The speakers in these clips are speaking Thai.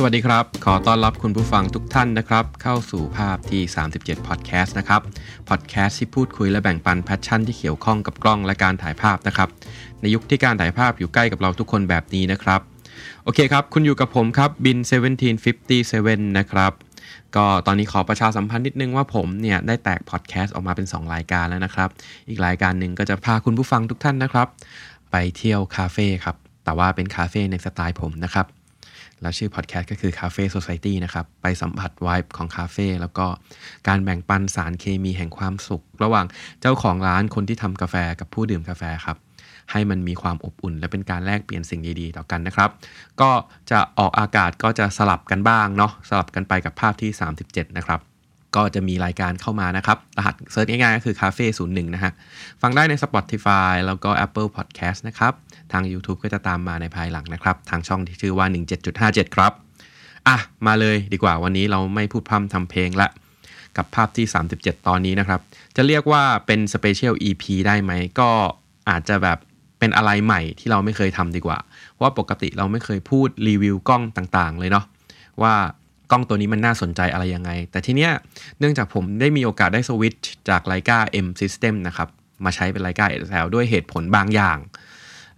สวัสดีครับ ขอต้อนรับคุณผู้ฟังทุกท่านนะครับ เข้าสู่ภาพที่ 37 Podcast นะครับ Podcast ที่พูดคุยและแบ่งปัน passion ที่เกี่ยวข้องกับกล้องและการถ่ายภาพนะครับ ในยุคที่การถ่ายภาพอยู่ใกล้กับเราทุกคนแบบนี้นะครับ โอเคครับ คุณอยู่กับผมครับบิน 1757 นะครับ ก็ตอนนี้ขอประชาสัมพันธ์นิดนึงว่าผมเนี่ยได้แตกพอดแคสต์ออกมาเป็น 2 รายการแล้วนะครับ อีกรายการหนึ่งก็จะพาคุณผู้ฟังทุกท่านนะครับ ไปเที่ยวคาเฟ่ครับแต่ว่าเป็นคาเฟ่ในสไตล์ผมนะครับ แล้วชื่อพอดแคสต์ก็คือ Cafe Society นะครับ ไปสัมผัส vibe ของคาเฟ่แล้วก็การแบ่งปันสารเคมีแห่งความสุข ระหว่างเจ้าของร้านคนที่ทำกาแฟกับผู้ดื่มกาแฟครับ ให้มันมีความอบอุ่น และเป็นการแลกเปลี่ยนสิ่งดีๆ ต่อกันนะครับ ก็จะออกอากาศก็จะสลับกันบ้างเนาะสลับกันไปกับภาพที่ 37 นะครับก็จะมีรายการเข้ามานะครับ รหัส search ง่ายๆ ก็คือ Cafe 01 นะฮะ ฟังได้ใน Spotify แล้วก็ Apple Podcast นะครับ ทาง YouTube ก็จะตามมาในภายหลังนะครับ ทางช่องที่ชื่อว่า 17.57 ครับ อะ มาเลยดีกว่าวันนี้เราไม่พูดพร่ำทำเพลงละ กับภาพที่ 37 ตอนนี้นะครับ จะเรียกว่าเป็น Special EP ได้ไหม ก็อาจจะแบบเป็นอะไรใหม่ที่เราไม่เคยทำดีกว่า ว่าปกติเราไม่เคยพูดรีวิวกล้องต่างๆ เลยเนาะว่ากล้องตัวนี้มันน่าสนใจอะไรยังไง แต่ทีเนี้ยเนื่องจากผมได้มีโอกาสได้สวิตช์จากไลกา M System นะครับ มาใช้เป็นไลกา SL ด้วยเหตุผลบางอย่าง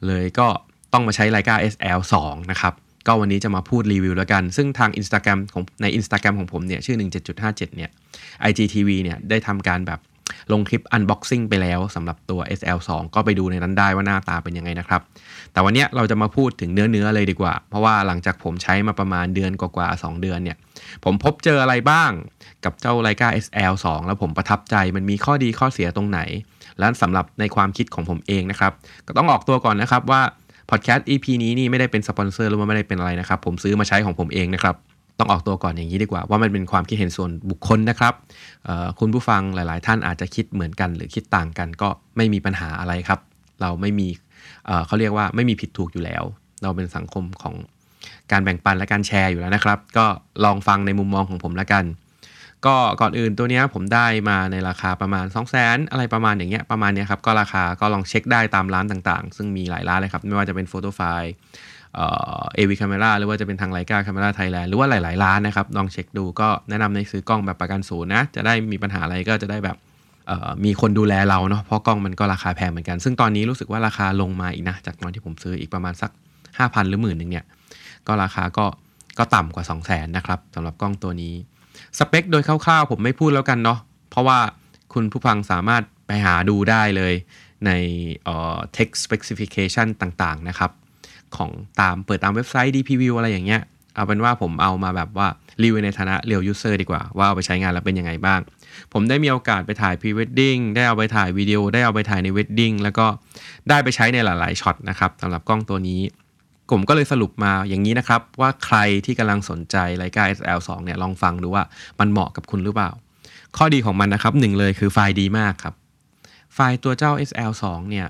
เลยก็ต้องมาใช้ไลกา SL 2 นะครับ ก็วันนี้จะมาพูดรีวิวแล้วกัน ซึ่งทาง Instagram ของใน Instagram ของผมเนี่ยชื่อ 17.57 เนี่ย IGTV เนี่ยได้ทำการแบบลงคลิป unboxing ไปแล้วสำหรับตัว SL2 ก็ไปดูในนั้นได้ว่าหน้าตาเป็นยังไงนะครับ แต่วันนี้เราจะมาพูดถึงเนื้อเนื้อเลยดีกว่า เพราะว่าหลังจากผมใช้มาประมาณเดือนกว่าๆ2เดือนเนี่ย ผมพบเจออะไรบ้างกับเจ้าไลกา SL2 แล้วผมประทับใจมันมีข้อดีข้อเสียตรงไหน และสำหรับในความคิดของผมเองนะครับ ก็ต้องออกตัวก่อนนะครับว่าพอดแคสต์ EP นี้นี่ไม่ได้เป็นสปอนเซอร์หรือว่าไม่ได้เป็นอะไรนะครับ ผมซื้อมาใช้ของผมเองนะครับต้องออกตัวก่อนอย่างนี้ดีกว่า ว่ามันเป็นความคิดเห็นส่วนบุคคลนะครับคุณผู้ฟังหลาย ๆ ท่านอาจจะคิดเหมือนกันหรือคิดต่างกันก็ไม่มีปัญหาอะไรครับ เราไม่มีเขาเรียกว่าไม่มีผิดถูกอยู่แล้ว เราเป็นสังคมของการแบ่งปันและการแชร์อยู่แล้วนะครับ ก็ลองฟังในมุมมองของผมแล้วกัน ก็ก่อนอื่นตัวนี้ผมได้มาในราคาประมาณ 2 0 0 0 0 0อะไรประมาณอย่างเงี้ยประมาณนี้ครับก็ราคาก็ลองเช็คได้ตามร้านต่างๆ ซึ่งมีหลายร้านเลยครับ ไม่ว่าจะเป็น Foto File AV Camera หรือว่าจะเป็นทาง Leica Camera Thailand หรือว่าหลายๆร้านนะครับ ลองเช็คดูก็แนะนำให้ซื้อกล้องแบบประกันศูนย์นะ จะได้มีปัญหาอะไรก็จะได้แบบมีคนดูแลเราเนาะเพราะกล้องมันก็ราคาแพงเหมือนกัน ซึ่งตอนนี้รู้สึกว่าราคาลงมาอีกนะ จากตอนที่ผมซื้ออีกประมาณสัก 5,000 หรือหมื่นหนึ่งเนี่ยก็ราคาก็ก็ต่ำกว่า 2 0 0 0 0 0นะครับสำหรับกล้องตัวนี้ สเปคโดยคร่าวๆ ผมไม่พูดแล้วกันเนาะเพราะว่าคุณผู้ฟังสามารถไปหาดูได้เลยในเอ่อ tech specification ต่างๆนะครับ ของตามเปิดตามเว็บไซต์ DPReview อะไรอย่างเงี้ย เอาเป็นว่าผมเอามาแบบว่า รีวิวในฐานะ real user ดีกว่า ว่าเอาไปใช้งานแล้วเป็นยังไงบ้าง ผมได้มีโอกาสไปถ่ายพรีเวดดิ้งได้เอาไปถ่ายวิดีโอ ได้เอาไปถ่ายใน wedding แล้วก็ได้ไปใช้ในหลายๆช็อตนะครับสำหรับกล้องตัวนี้ ผมก็เลยสรุปมาอย่างนี้นะครับ ว่าใครที่กำลังสนใจไลกา SL2 เนี่ยลองฟังดูว่ามันเหมาะกับคุณหรือเปล่า ข้อดีของมันนะครับหนึ่งเลยคือไฟล์ดีมากครับ ไฟล์ตัวเจ้า SL2 เนี่ย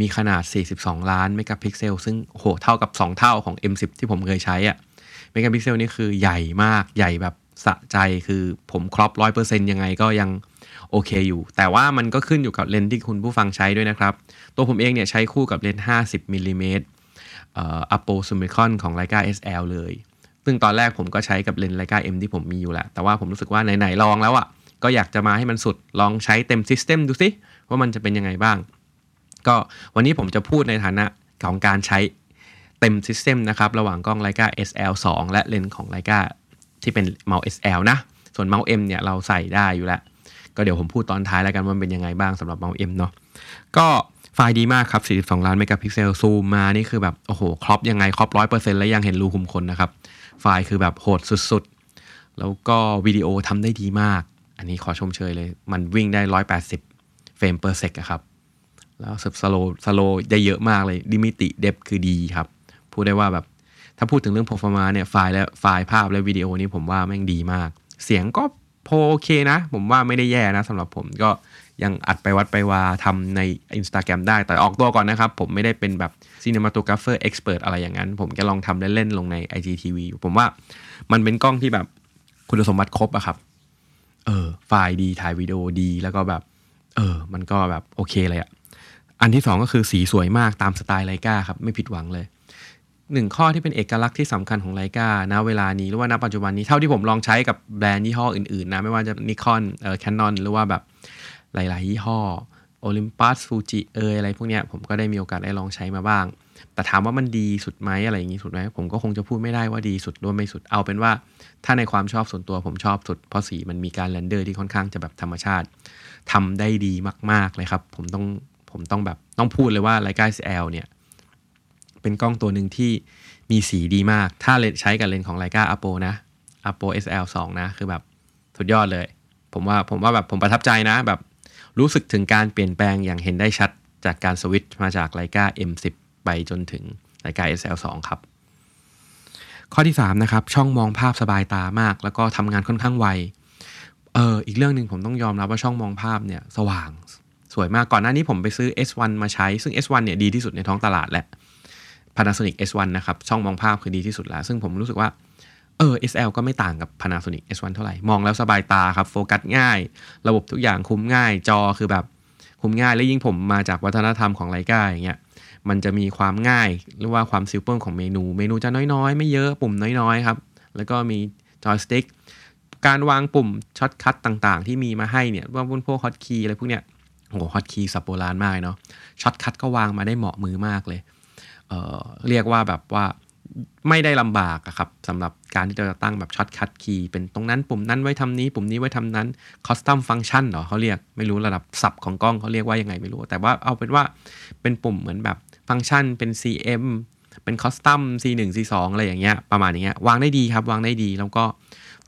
มีขนาด 42 ล้านเมกะพิกเซลซึ่งโหเท่ากับ 2 เท่าของ M10 ที่ผมเคยใช้อะเมกะพิกเซลนี่คือใหญ่มากใหญ่แบบสะใจคือผม crop 100%ยังไงก็ยังโอเคอยู่ แต่ว่ามันก็ขึ้นอยู่กับเลนส์ที่คุณผู้ฟังใช้ด้วยนะครับ ตัวผมเองเนี่ยใช้คู่กับเลนส์ 50มิลลิเมตร APO-Summicron ของ Leica SL เลย ซึ่งตอนแรกผมก็ใช้กับเลนส์ไลกา M ที่ผมมีอยู่แหละแต่ว่าผมรู้สึกว่าไหนๆลองแล้วอะ่ะก็อยากจะมาให้มันสุดลองใช้เต็ม system ดูสิว่ามันจะเป็นยังไงบ้าง ก็วันนี้ผมจะพูดในฐานะของการใช้เต็ม system นะครับ ระหว่างกล้องไลกา SL 2 และเลนส์ของ Leicaที่เป็นเมาส์ SL นะ ส่วนเมาส์ M เนี่ยเราใส่ได้อยู่แล้ว ก็เดี๋ยวผมพูดตอนท้ายแล้วกันว่าเป็นยังไงบ้างสำหรับเมาส์ M เนาะก็ ไฟล์ดีมากครับ 42 ล้านเมกะพิกเซลซูมมานี่คือแบบโอ้โห crop ยังไง crop ร้อยเปอร์เซ็นต์แล้วยังเห็นรูขุมขนนะครับ ไฟล์คือแบบโหดสุดๆ แล้วก็วิดีโอทำได้ดีมาก อันนี้ขอชมเชยเลย มันวิ่งได้ 180 frame per sec ครับ แล้ว slow slow ได้เยอะมากเลยดิมิติ depth คือดีครับ พูดได้ว่าแบบถ้าพูดถึงเรื่อง performance เนี่ยไฟล์และไฟล์ภาพและวิดีโอนี้ผมว่าแม่งดีมาก เสียงก็พอโอเคนะ ผมว่าไม่ได้แย่นะสำหรับผมก็ ยังอัดไปวัดไปวาทำใน Instagram ได้ แต่ออกตัวก่อนนะครับ ผมไม่ได้เป็นแบบ cinematographer expert อะไรอย่างนั้น ผมแค่ลองทำเล่น ๆ ลงใน IGTV ผมว่ามันเป็นกล้องที่แบบคุณสมบัติครบอะครับ เออ ไฟล์ดี ถ่ายวิดีโอดี แล้วก็แบบ เออ มันก็แบบโอเคเลยอะอันที่สองก็คือสีสวยมากตามสไตล์ Leica ครับ ไม่ผิดหวังเลยหนึ่งข้อที่เป็นเอกลักษณ์ที่สำคัญของ Leica ณเวลานี้หรือว่าณปัจจุบันนี้เท่าที่ผมลองใช้กับแบรนด์ยี่ห้ออื่นๆนะ ไม่ว่าจะ Nikon เอ่อ Canon หรือว่าแบบ หลาย ๆ ยี่ห้อ Olympus Fuji เอยอะไรพวกเนี้ยผมก็ได้มีโอกาสได้ลองใช้มาบ้าง แต่ถามว่ามันดีสุดไหมอะไรอย่างงี้สุดไหมผมก็คงจะพูดไม่ได้ว่าดีสุดหรือว่าไม่สุดเอาเป็นว่า ถ้าในความชอบส่วนตัวผมชอบสุด เพราะสีมันมีการ render ที่ค่อนข้างจะแบบธรรมชาติทำได้ดีมาก ๆ เลยครับ ผมต้องผมต้องแบบต้องพูดเลยว่าไลกา SL เนี่ย เป็นกล้องตัวหนึ่งที่มีสีดีมาก ถ้าใช้กับเลนของไลกาอโปนะอโป SL 2นะคือแบบสุดยอดเลย ผมว่าผมว่าแบบผมประทับใจนะแบบ รู้สึกถึงการเปลี่ยนแปลงอย่างเห็นได้ชัดจากการสวิตช์มาจากไลกา M10 ไปจนถึงไลกา SL 2 ครับ ข้อที่3นะครับช่องมองภาพสบายตามาก แล้วก็ทำงานค่อนข้างไวเอออีกเรื่องหนึ่งผมต้องยอมรับว่าช่องมองภาพเนี่ยสว่างสวยมากก่อนหน้านี้ผมไปซื้อ S1 มาใช้ ซึ่ง S1 เนี่ยดีที่สุดในท้องตลาดแหละ Panasonic S1 นะครับ ช่องมองภาพคือดีที่สุดแล้ว ซึ่งผมรู้สึกว่า เออ SL ก็ไม่ต่างกับ Panasonic S1 เท่าไหร่ มองแล้วสบายตาครับ โฟกัสง่าย ระบบทุกอย่างคุ้มง่าย จอคือแบบคุ้มง่าย และยิ่งผมมาจากวัฒนธรรมของไลกาอย่างเงี้ย มันจะมีความง่ายหรือว่าความซิลเปิลของเมนู เมนูจะน้อยๆ ไม่เยอะ ปุ่มน้อยๆ ครับ แล้วก็มีจอยสติ๊ก การวางปุ่ม shortcut ต่างๆ ที่มีมาให้เนี่ย ว่าพวก hotkey อะไรพวกเนี้ยโอ้โห hotkey ศัพท์โบราณมากเนาะ shortcut ก็วางมาได้เหมาะมือมากเลย เออเรียกว่าแบบว่า ไม่ได้ลำบากครับสำหรับการที่เราจะตั้งแบบ shortcut key เป็นตรงนั้นปุ่มนั้นไว้ทำนี้ ปุ่มนี้ไว้ทำนั้นคอสต u มฟัง c t ชันเหรอเขาเรียกไม่รู้ระดับศัพท์ของกล้องเขาเรียกว่ายังไงไม่รู้ แต่ว่าเอาเป็นว่าเป็นปุ่มเหมือนแบบฟังก์ชันเป็น CM เป็นคอสต u ม C1 C2 อะไรอย่างเงี้ยประมาณอย่างเงี้ยวางได้ดีครับ วางได้ดี แล้วก็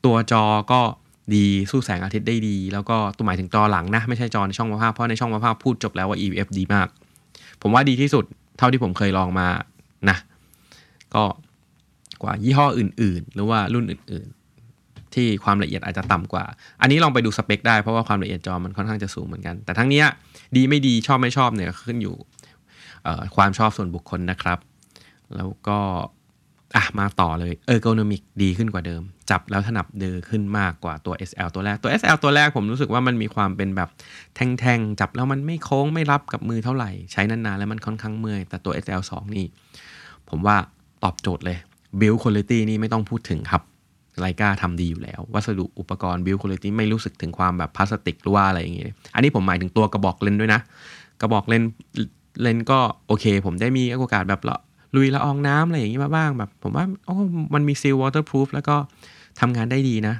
ตัวจอก็ดีสู้แสงอาทิตย์ได้ดี แล้วก็ตัวหมายถึงจอหลังนะ ไม่ใช่จอในช่องมภาพเพราะในช่องมภาพพูดจบแล้วว่า EVF ดีมาก ผมว่าดีที่สุดเท่าที่ผมเคยลองมานะ ก็กว่ายี่ห้ออื่น ๆ หรือว่ารุ่นอื่น ๆ ที่ความละเอียดอาจจะต่ำกว่า อันนี้ลองไปดูสเปคได้เพราะว่าความละเอียดจอมันค่อนข้างจะสูงเหมือนกัน แต่ทั้งนี้ดีไม่ดีชอบไม่ชอบเนี่ยขึ้นอยู่ความชอบส่วนบุคคลนะครับ แล้วก็อะมาต่อเลยเออร์โกนมิกดีขึ้นกว่าเดิม จับแล้วถนับเดือขึ้นมากกว่าตัว SL ตัวแรกตัว SL ตัวแรกผมรู้สึกว่ามันมีความเป็นแบบแท่งๆ จับแล้วมันไม่โค้งไม่รับกับมือเท่าไหร่ ใช้นานๆแล้วมันค่อนข้างเมื่อย แต่ตัว SL 2 นี่ ผมว่า ตอบโจทย์เลย build quality นี่ไม่ต้องพูดถึงครับไลกาทำดีอยู่แล้ว วัสดุอุปกรณ์ build quality ไม่รู้สึกถึงความแบบพลาสติกหรือว่าอะไรอย่างเงี้ยอันนี้ผมหมายถึงตัวกระบอกเลนส์ด้วยนะ กระบอกเลนส์เลนส์ก็โอเค ผมได้มีโอกาสแบบละลุยละอองน้ำอะไรอย่างนี้มาบ้างแบบผมว่าโอ้มันมี seal waterproof แล้วก็ทำงานได้ดีนะ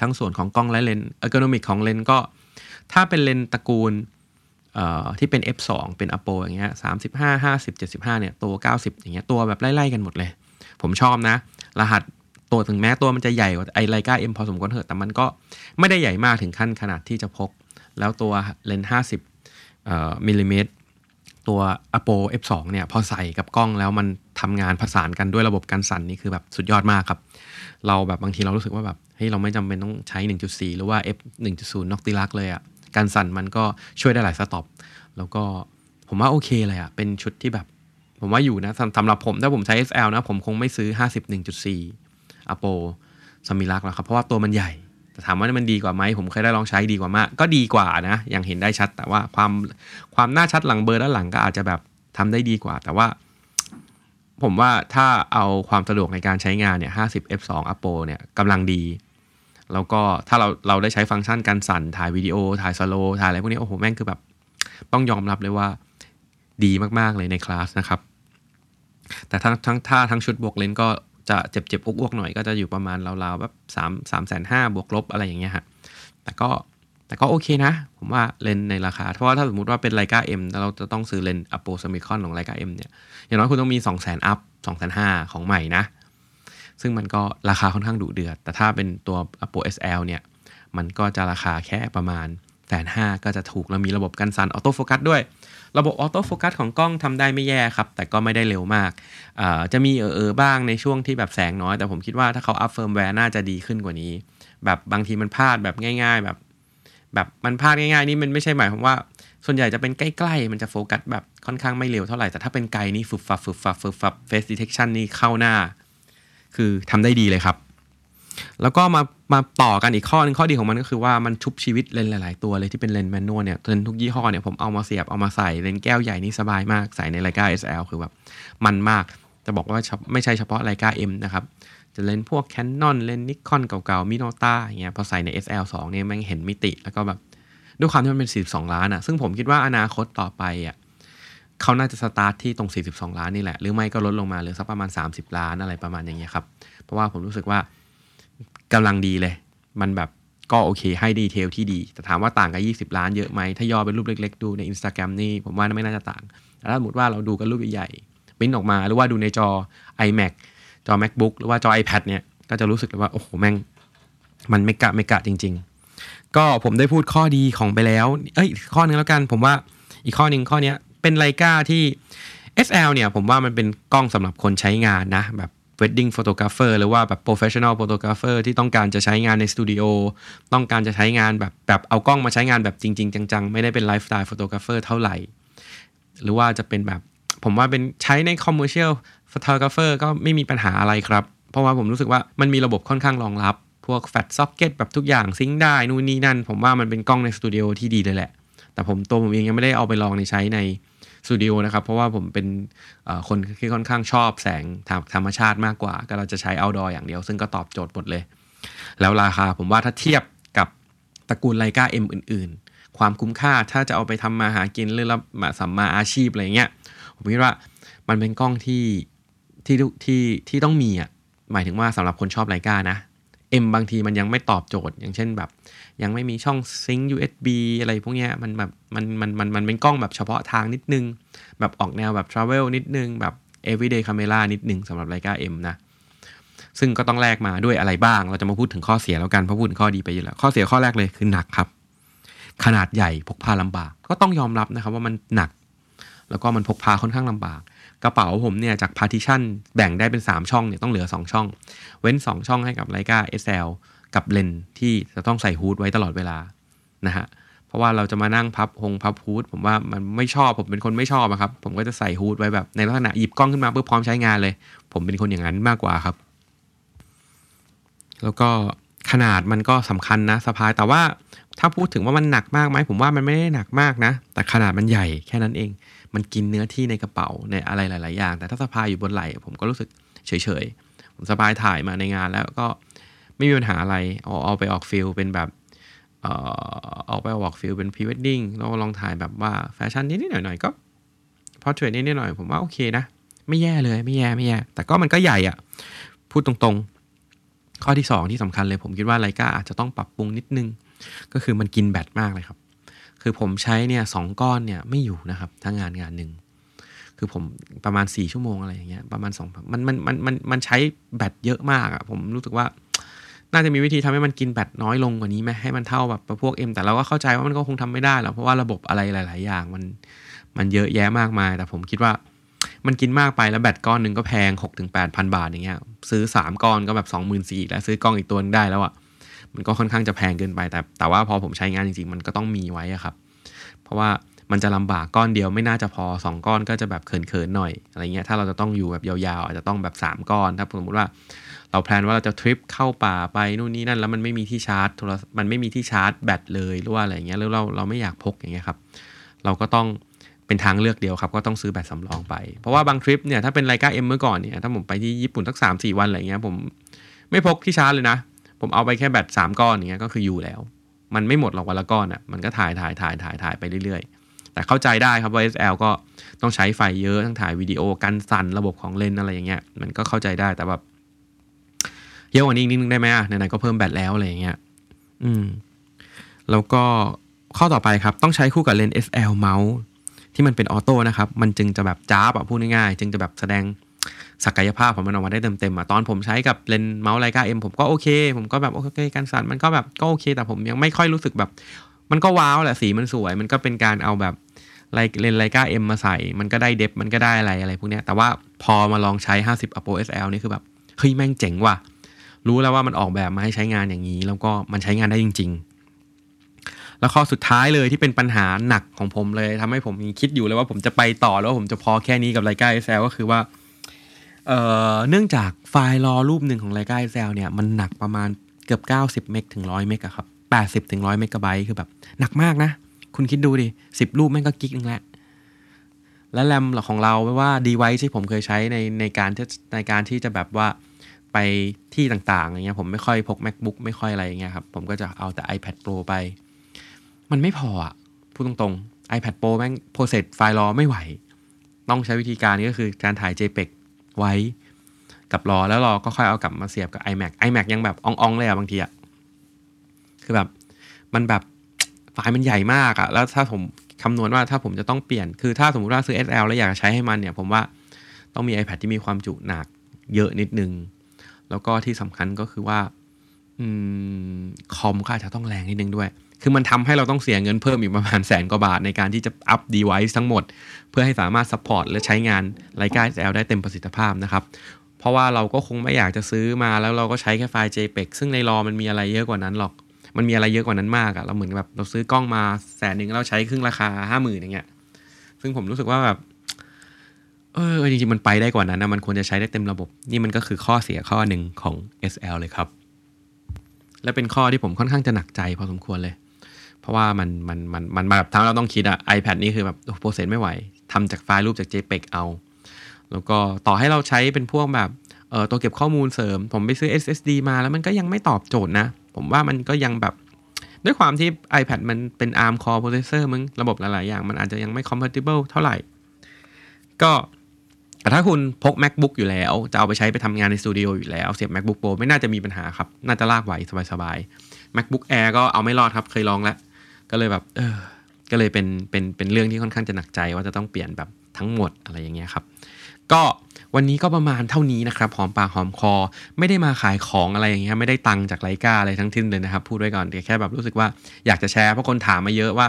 ทั้งส่วนของกล้องและเลนส์ ergonomic ของเลนส์ก็ ถ้าเป็นเลนส์ตระกูล ที่เป็น f2 เป็น APO อย่างเงี้ย35 50 75เนี่ยตัว90อย่างเงี้ยตัวแบบไล่ๆกันหมดเลย ผมชอบนะ รหัสตัวถึงแม้ตัวมันจะใหญ่กว่าไอ Leica M พอสมควรเถอะแต่มันก็ไม่ได้ใหญ่มากถึงขั้นขนาดที่จะพก แล้วตัวเลนส์50มิลลิเมตรตัว APO F2 เนี่ยพอใส่กับกล้องแล้วมันทำงานผสานกันด้วยระบบกันสั่นนี่คือแบบสุดยอดมากครับ เราแบบบางทีเรารู้สึกว่าแบบเฮ้ยเราไม่จำเป็นต้องใช้ 1.4 หรือว่า F 1.0 Noctilux เลยอะ กันสั่นมันก็ช่วยได้หลาย stop แล้วก็ผมว่าโอเคเลยอะ่ะเป็นชุดที่แบบ ผมว่าอยู่นะสำหรับผมถ้าผมใช้ SL นะ ผมคงไม่ซื้อ 51.4 Apple สมิลักแล้วครับ เพราะว่าตัวมันใหญ่ แต่ถามว่ามันดีกว่าไหมผมเคยได้ลองใช้ดีกว่ามาก ก็ดีกว่านะ ยังเห็นได้ชัด แต่ว่าความความหน้าชัดหลังเบอร์ด้านหลังก็อาจจะแบบทำได้ดีกว่า แต่ว่า ผมว่าถ้าเอาความสะดวกในการใช้งานเนี่ย50 f2 Apple เนี่ยกำลังดี แล้วก็ถ้าเราเราได้ใช้ฟังก์ชันการสั่นถ่ายวิดีโอถ่ายสโลถ่ายอะไรพวกนี้โอ้โหแม่งคือแบบต้องยอมรับเลยว่าดีมากๆเลยในคลาสนะครับ แต่ทั้งทั้งถ้าทั้งชุดบวกเลนส์ก็จะเจ็บเจ็บอ้วกๆหน่อยก็จะอยู่ประมาณราวๆแบบสามสามแสนห้าบวกลบอะไรอย่างเงี้ยฮะแต่ก็แต่ก็โอเคนะ ผมว่าเลนส์ในราคา เพราะว่าถ้าสมมติว่าเป็น Leica M เราจะต้องซื้อเลนส์ APO-Summicron ของ Leica M เนี่ยอย่างน้อยคุณต้องมี 2 0 0 0 0 0 up 2 5 0 0 0 ของใหม่นะ ซึ่งมันก็ราคาค่อนข้างดุเดือด แต่ถ้าเป็นตัว APO SL เนี่ย มันก็จะราคาแค่ประมาณแสนห้าก็จะถูก แล้วมีระบบกันสั่น auto focus ด้วย ระบบ auto focus ของกล้องทำได้ไม่แย่ครับ แต่ก็ไม่ได้เร็วมาก จะมีเอ๋อเอ๋อบ้างในช่วงที่แบบแสงน้อย แต่ผมคิดว่าถ้าเขา up firmware น่าจะดีขึ้นกว่านี้ แบบบางทีมันพลาดแบบง่าย ๆ แบบ แบบมันพลาดง่ายๆนี่มันไม่ใช่หมายความว่าส่วนใหญ่จะเป็นใกล้ๆ มันจะโฟกัสแบบค่อนข้างไม่เร็วเท่าไหร่ แต่ถ้าเป็นไกลนี่ฟึบฟับฟึบฟับฟึบฟับ face detection นี่เข้าหน้า คือทำได้ดีเลยครับ แล้วก็มามาต่อกันอีกข้อนึงข้อดีของมันก็คือว่ามันชุบชีวิตเลนหลาย ๆ ตัวเลยที่เป็นเลนแมนนวลเนี่ยเลนทุกยี่ห้อเนี่ยผมเอามาเสียบเอามาใส่เลนแก้วใหญ่นี่สบายมากใส่ในไลกา SL คือแบบมันมากจะบอกว่าไม่ใช่เฉพาะไลกา M นะครับจะเลนพวก Canon เลนนิคอนเก่าๆมิโนตาอย่างเงี้ยพอใส่ใน SL2 เนี่ยมันเห็นมิติ แล้วก็แบบด้วยความที่มันเป็น 42 ล้านอะซึ่งผมคิดว่าอนาคตต่อไปอะ เขาน่าจะสตาร์ทที่ตรง 42 ล้านนี่แหละ หรือไม่ก็ลดลงมาเหลือสักประมาณ 30 ล้านอะไรประมาณอย่างเงี้ยครับ เพราะว่าผมรู้สึกว่ากำลังดีเลย มันแบบก็โอเคให้ดีเทลที่ดี แต่ถามว่าต่างกับ 20 ล้านเยอะไหม ถ้าย่อเป็นรูปเล็ก ๆ ดูใน Instagram นี่ผมว่าไม่น่าจะต่าง แต่ถ้าสมมติว่าเราดูกันรูปใหญ่ๆปิ้นออกมา หรือว่าดูในจอ iMac จอ MacBook หรือว่าจอ iPad เนี่ย ก็จะรู้สึกเลยว่า โอ้โห แม่ง มันไม่กะไม่กะจริง ๆ ก็ผมได้พูดข้อดีของไปแล้ว เอ้ย ข้อนึงแล้วกัน ผมว่าอีกข้อนึงข้อนี้ เป็นไลกาที่ SL เนี่ยผมว่ามันเป็นกล้องสำหรับคนใช้งานนะ แบบ wedding photographer หรือว่าแบบ professional photographer ที่ต้องการจะใช้งานในสตูดิโอต้องการจะใช้งานแบบแบบเอากล้องมาใช้งานแบบจริง ๆ จัง ๆ ไม่ได้เป็น lifestyle photographer เท่าไหร่ หรือว่าจะเป็นแบบผมว่าเป็นใช้ใน commercial photographer ก็ไม่มีปัญหาอะไรครับ เพราะว่าผมรู้สึกว่ามันมีระบบค่อนข้างรองรับ พวก fat socket แบบทุกอย่างซิงค์ได้นู่นนี่นั่น ผมว่ามันเป็นกล้องในสตูดิโอที่ดีเลยแหละ แต่ผมตัวผมเองยังไม่ได้เอาไปลองในใช้ใน สตูดิโอนะครับ เพราะว่าผมเป็นคนที่ค่อนข้างชอบแสงธรรมชาติมากกว่า ก็เราจะใช้ outdoor อย่างเดียว ซึ่งก็ตอบโจทย์หมดเลย แล้วราคาผมว่าถ้าเทียบกับตระกูลไลกาเอ็มอื่น ๆ ความคุ้มค่าถ้าจะเอาไปทำมาหากินหรือรับมาสัมมาอาชีพอะไรเงี้ยผมคิดว่ามันเป็นกล้องที่ที่ที่ที่ต้องมีอะหมายถึงว่าสำหรับคนชอบไลกานะ M บางทีมันยังไม่ตอบโจทย์ อย่างเช่นแบบ ยังไม่มีช่องซิงค์ USB อะไรพวกเนี้ยมันแบบมันมันมันมันเป็นกล้องแบบเฉพาะทางนิดนึง แบบออกแนวแบบ Travel นิดนึง แบบ Everyday Camera นิดนึงสำหรับไลกา M นะ ซึ่งก็ต้องแลกมาด้วยอะไรบ้าง เราจะมาพูดถึงข้อเสียแล้วกันเพราะพูดถึงข้อดีไปอยู่แล้วข้อเสียข้อแรกเลยคือหนักครับ ขนาดใหญ่พกพาลำบาก ก็ต้องยอมรับนะครับว่ามันหนัก แล้วก็มันพกพาค่อนข้างลำบาก กระเป๋าผมเนี่ยจาก partition แบ่งได้เป็น 3 ช่องเนี่ยต้องเหลือ 2 ช่อง เว้น 2 ช่องให้กับไลกา SL กับเลนที่จะต้องใส่ฮูดไว้ตลอดเวลานะฮะเพราะว่าเราจะมานั่งพับหงพับฮูดผมว่ามันไม่ชอบผมเป็นคนไม่ชอบอะครับ ผมก็จะใส่ฮูดไว้แบบในลักษณะหยิบกล้องขึ้นมาเพื่อพร้อมใช้งานเลย ผมเป็นคนอย่างนั้นมากกว่าครับ แล้วก็ขนาดมันก็สำคัญนะสะพายแต่ว่าถ้าพูดถึงว่ามันหนักมากไหมผมว่ามันไม่ได้หนักมากนะ แต่ขนาดมันใหญ่แค่นั้นเอง มันกินเนื้อที่ในกระเป๋าในอะไรหลาย ๆ อย่าง แต่ถ้าสะพายอยู่บนไหล่ผมก็รู้สึกเฉย ๆ ผมสะพายถ่ายมาในงานแล้วก็ไม่มีปัญหาอะไรเอาเอาไปออก field เป็นแบบเออออกไปออก field เป็นพรีเวดดิ้งเราลองถ่ายแบบว่าแฟชั่นนิด ๆ หน่อย ๆ ก็ portrait นิด ๆ หน่อย ผมว่าโอเคนะ ไม่แย่เลยไม่แย่ไม่แย่ แต่ก็มันก็ใหญ่อะพูดตรง ๆข้อที่ 2 ที่สำคัญเลยผมคิดว่า Leica อาจจะต้องปรับปรุงนิดนึง ก็คือมันกินแบตมากเลยครับ คือผมใช้เนี่ยสองก้อนเนี่ยไม่อยู่นะครับถ้างานงานหนึ่งคือผมประมาณ4ชั่วโมงอะไรอย่างเงี้ยประมาณ2มันมันมันมันมันใช้แบตเยอะมากอะผมรู้สึกว่า น่าจะมีวิธีทำให้มันกินแบตน้อยลงกว่านี้ไหมให้มันเท่าแบบพวก M แต่เราก็เข้าใจว่ามันก็คงทำไม่ได้หรอกเพราะว่าระบบอะไรหลาย ๆ อย่างมันมันเยอะแยะมากมาย แต่ผมคิดว่ามันกินมากไปแล้วแบตก้อนหนึ่งก็แพง6กถึงแปดพันบาทอย่างเงี้ยซื้อ 3ก้อนก็แบบ2 4 0 0 0แล้วซื้อกล้องอีกตัวนึงได้แล้วอะ่ะ มันก็ค่อนข้างจะแพงเกินไป แต่แต่ว่าพอผมใช้งานจริงๆ มันก็ต้องมีไว้ครับ เพราะว่ามันจะลำบากก้อนเดียวไม่น่าจะพอ 2 ก้อนก็จะแบบเขินๆหน่อยอะไรเงี้ยถ้าเราจะต้องอยู่แบบยาวๆ อาจจะต้องแบบ 3 ก้อน ถ้าสมมติว่าเรา plan ว่าเราจะทริปเข้าป่าไปนู่นนี่นั่นแล้วมันไม่มีที่ชาร์จโทรมันไม่มีที่ชาร์จแบตเลยหรือว่าอะไรเงี้ยแล้วเราเราไม่อยากพกอย่างเงี้ยครับเราก็ต้องเป็นทางเลือกเดียวครับ ก็ต้องซื้อแบตสำรองไป เพราะว่าบางทริปเนี่ยถ้าเป็น Leica M เมื่อก่อนเนี่ยถ้าผมไปที่ญี่ปุ่นสักสามสี่วันอะไรเงี้ยผมไม่พกที่ชาร์จเลยนะ ผมเอาไปแค่แบตสามก้อนอย่างเงี้ยก็คืออยู่แล้ว มันไม่หมดหรอกวันละก้อนอะมันก็ถ่ายถ่ายถ่ายถ่ายถ่ายไปเรื่อยๆ แต่เข้าใจได้ครับว่า SL ก็ต้องใช้ไฟเยอะทั้งถ่ายวิดีโอกันสั่นระบบของเลนอะไรอย่างเงี้ยมันก็เข้าใจได้แต่แบบเยอะกว่านี้นิดนึงได้ไหมอะไหนๆก็เพิ่มแบตแล้วอะไรอย่างเงี้ยอืมแล้วก็ข้อต่อไปครับต้องใช้คู่กับเลนส์ SL เมาส์ที่มันเป็นออโต้นะครับ มันจึงจะแบบจ้าบอะพูดง่ายๆ จึงจะแบบแสดง ศักยภาพของมันออกมาได้เต็มๆอะตอนผมใช้กับเลนส์เมาส์ไลกาเอ็มผมก็โอเค ผมก็แบบโอเคการสั่นมันก็แบบก็โอเค แต่ผมยังไม่ค่อยรู้สึกแบบ มันก็ว้าวแหละสีมันสวย มันก็เป็นการเอาแบบไลเลนไลกาเอ็มมาใส่ มันก็ได้เดฟมันก็ได้อะไรอะไรพวกเนี้ยแต่ว่าพอมาลองใช้ 50 Apo SL นี่คือแบบเฮ้ยแม่งเจ๋งว่ะรู้แล้วว่ามันออกแบบมาให้ใช้งานอย่างนี้ แล้วก็มันใช้งานได้จริง ๆ แล้วข้อสุดท้ายเลยที่เป็นปัญหาหนักของผมเลยทำให้ผมคิดอยู่เลยว่าผมจะไปต่อแล้วผมจะพอแค่นี้กับไลกาเอ l ก็คือว่า เนื่องจากไฟล์ RAW รูปหนึ่งของไลกาเอ l เนี่ยมันหนักประมาณเกือบ 90 เมกถึง 100 เมกอะครับ 80ถึง100 เมกะไบต์คือแบบ หนักมากนะ คุณคิดดูดิ 10 รูปแม่งก็กิกนึงแหละและแรมของเราไม่ว่า device ที่ผมเคยใช้ในในการที่ในการที่จะแบบว่าไปที่ต่างๆอย่างเงี้ยผมไม่ค่อยพก MacBook ไม่ค่อยอะไรอย่างเงี้ยครับ ผมก็จะเอาแต่ iPad Pro ไป มันไม่พออะพูดตรงๆ iPad Pro แม่ง process ไฟล์ RAW ไม่ไหว ต้องใช้วิธีการนี้ก็คือการถ่าย JPEG ไว้กับรอแล้วรอก็ค่อยเอากลับมาเสียบกับ iMac iMac ยังแบบอ่องๆเลยอะบางทีอะคือแบบมันแบบไฟล์มันใหญ่มากอะแล้วถ้าผมคำนวณว่าถ้าผมจะต้องเปลี่ยน คือถ้าสมมติว่าซื้อ SL แล้วอยากใช้ให้มันเนี่ย ผมว่าต้องมี iPad ที่มีความจุหนักเยอะนิดนึง แล้วก็ที่สำคัญก็คือว่า อคอมก็อาจจะต้องแรงนิดนึงด้วย คือมันทำให้เราต้องเสียเงินเพิ่มอีกประมาณแสนกว่าบาทในการที่จะอัพ device ทั้งหมด เพื่อให้สามารถ support และใช้งานไลกา SL ได้เต็มประสิทธิภาพนะครับ เพราะว่าเราก็คงไม่อยากจะซื้อมาแล้วเราก็ใช้แค่ไฟล์ JPEG ซึ่งในรอมันมีอะไรเยอะกว่านั้นหรอก มันมีอะไรเยอะกว่านั้นมากอะเราเหมือนแบบเราซื้อกล้องมาแสนหนึ่งเราใช้ครึ่งราคาห้าหมื่นอย่างเงี้ย ซึ่งผมรู้สึกว่าแบบเออจริงๆมันไปได้กว่านั้นนะมันควรจะใช้ได้เต็มระบบ นี่มันก็คือข้อเสียข้อหนึ่งของ SL เลยครับ และเป็นข้อที่ผมค่อนข้างจะหนักใจพอสมควรเลย เพราะว่ามันมันมันมันแบบทั้งเราต้องคิดอะ iPad นี่คือแบบโปรเซสไม่ไหวทำจากไฟล์รูปจาก JPEG เอา แล้วก็ต่อให้เราใช้เป็นพวกแบบเออตัวเก็บข้อมูลเสริม ผมไปซื้อ SSD มาแล้วมันก็ยังไม่ตอบโจทย์นะ ผมว่ามันก็ยังแบบด้วยความที่ iPad มันเป็น ARM Core Processor มึง ระบบหลาย ๆ อย่าง มันอาจจะยังไม่ compatible เท่าไหร่ ก็ แต่ถ้าคุณพก macbook อยู่แล้ว จะเอาไปใช้ไปทำงานในสตูดิโออยู่แล้ว เสียบ macbook pro ไม่น่าจะมีปัญหาครับ น่าจะลากไหวสบายๆ macbook air ก็เอาไม่รอดครับ เคยลองแล้ว ก็เลยแบบเออก็เลยเป็นเป็นเป็นเรื่องที่ค่อนข้างจะหนักใจว่าจะต้องเปลี่ยนแบบทั้งหมดอะไรอย่างเงี้ยครับ ก็ วันนี้ก็ประมาณเท่านี้นะครับหอมปากหอมคอ ไม่ได้มาขายของอะไรอย่างเงี้ยไม่ได้ตังจากไลกาอะไรทั้งทิ้นเลยนะครับ พูดไว้ก่อนแต่แค่แบบรู้สึกว่าอยากจะแชร์เพราะคนถามมาเยอะว่า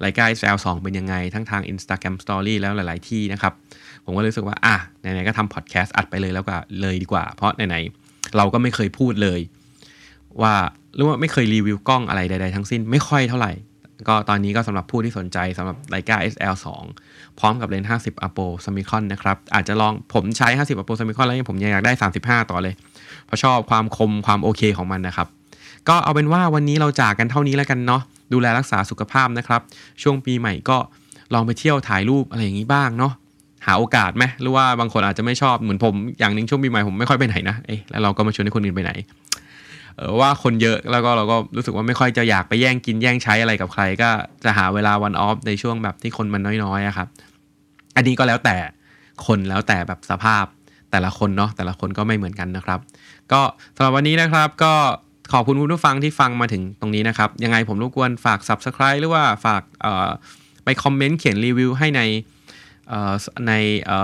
ไลกา SL2 เป็นยังไง ทั้งทาง Instagram Story แล้วหลาย ๆ ที่นะครับ ผมก็รู้สึกว่าอะไหน ๆ ก็ทำพอดแคสต์อัดไปเลยแล้วก็เลยดีกว่า เพราะไหน ๆ เราก็ไม่เคยพูดเลย ว่าหรือว่าไม่เคยรีวิวกล้องอะไรใด ๆ ทั้งสิ้นไม่ค่อยเท่าไหร่ ก็ตอนนี้ก็สำหรับผู้ที่สนใจสำหรับไลกา SL2 พร้อมกับเลนส์50 Apo Summicon นะครับ อาจจะลองผมใช้ 50 Apo Summicon แล้วผมยังอยากได้ 35 ต่อเลย เพราะชอบความคมความโอเคของมันนะครับ ก็เอาเป็นว่าวันนี้เราจากกันเท่านี้แล้วกันเนาะดูแลรักษาสุขภาพนะครับ ช่วงปีใหม่ก็ลองไปเที่ยวถ่ายรูปอะไรอย่างนี้บ้างเนาะหาโอกาสไหมหรือว่าบางคนอาจจะไม่ชอบเหมือนผมอย่างนึงช่วงปีใหม่ผมไม่ค่อยไปไหนนะเอ๊ะแล้วเราก็มาชวนให้คนอื่นไปไหน ว่าคนเยอะแล้วก็เราก็รู้สึกว่าไม่ค่อยจะอยากไปแย่งกินแย่งใช้อะไรกับใคร ก็จะหาเวลาวันออฟในช่วงแบบที่คนมันน้อยๆครับ อันนี้ก็แล้วแต่คนแล้วแต่แบบสภาพแต่ละคนเนาะแต่ละคนก็ไม่เหมือนกันนะครับ ก็สำหรับวันนี้นะครับก็ขอบคุณคุณผู้ฟังที่ฟังมาถึงตรงนี้นะครับ ยังไงผมรบกวนฝาก Subscribe หรือว่าฝากไปคอมเมนต์เขียนรีวิวให้ใน ใน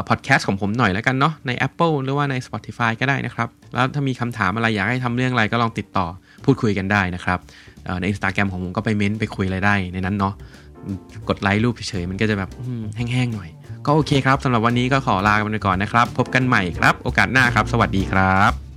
พอดแคสต์ของผมหน่อยแล้วกันเนาะใน Apple หรือว่าใน Spotify ก็ได้นะครับ แล้วถ้ามีคำถามอะไรอยากให้ทำเรื่องอะไรก็ลองติดต่อพูดคุยกันได้นะครับใน Instagram ของผมก็ไปเม้นไปคุยอะไรได้ในนั้นเนาะกดไลค์รูปเฉยๆมันก็จะแบบแห้งๆหน่อย ก็โอเคครับสำหรับวันนี้ก็ขอลาไปก่อนนะครับ พบกันใหม่ครับ โอกาสหน้าครับ สวัสดีครับ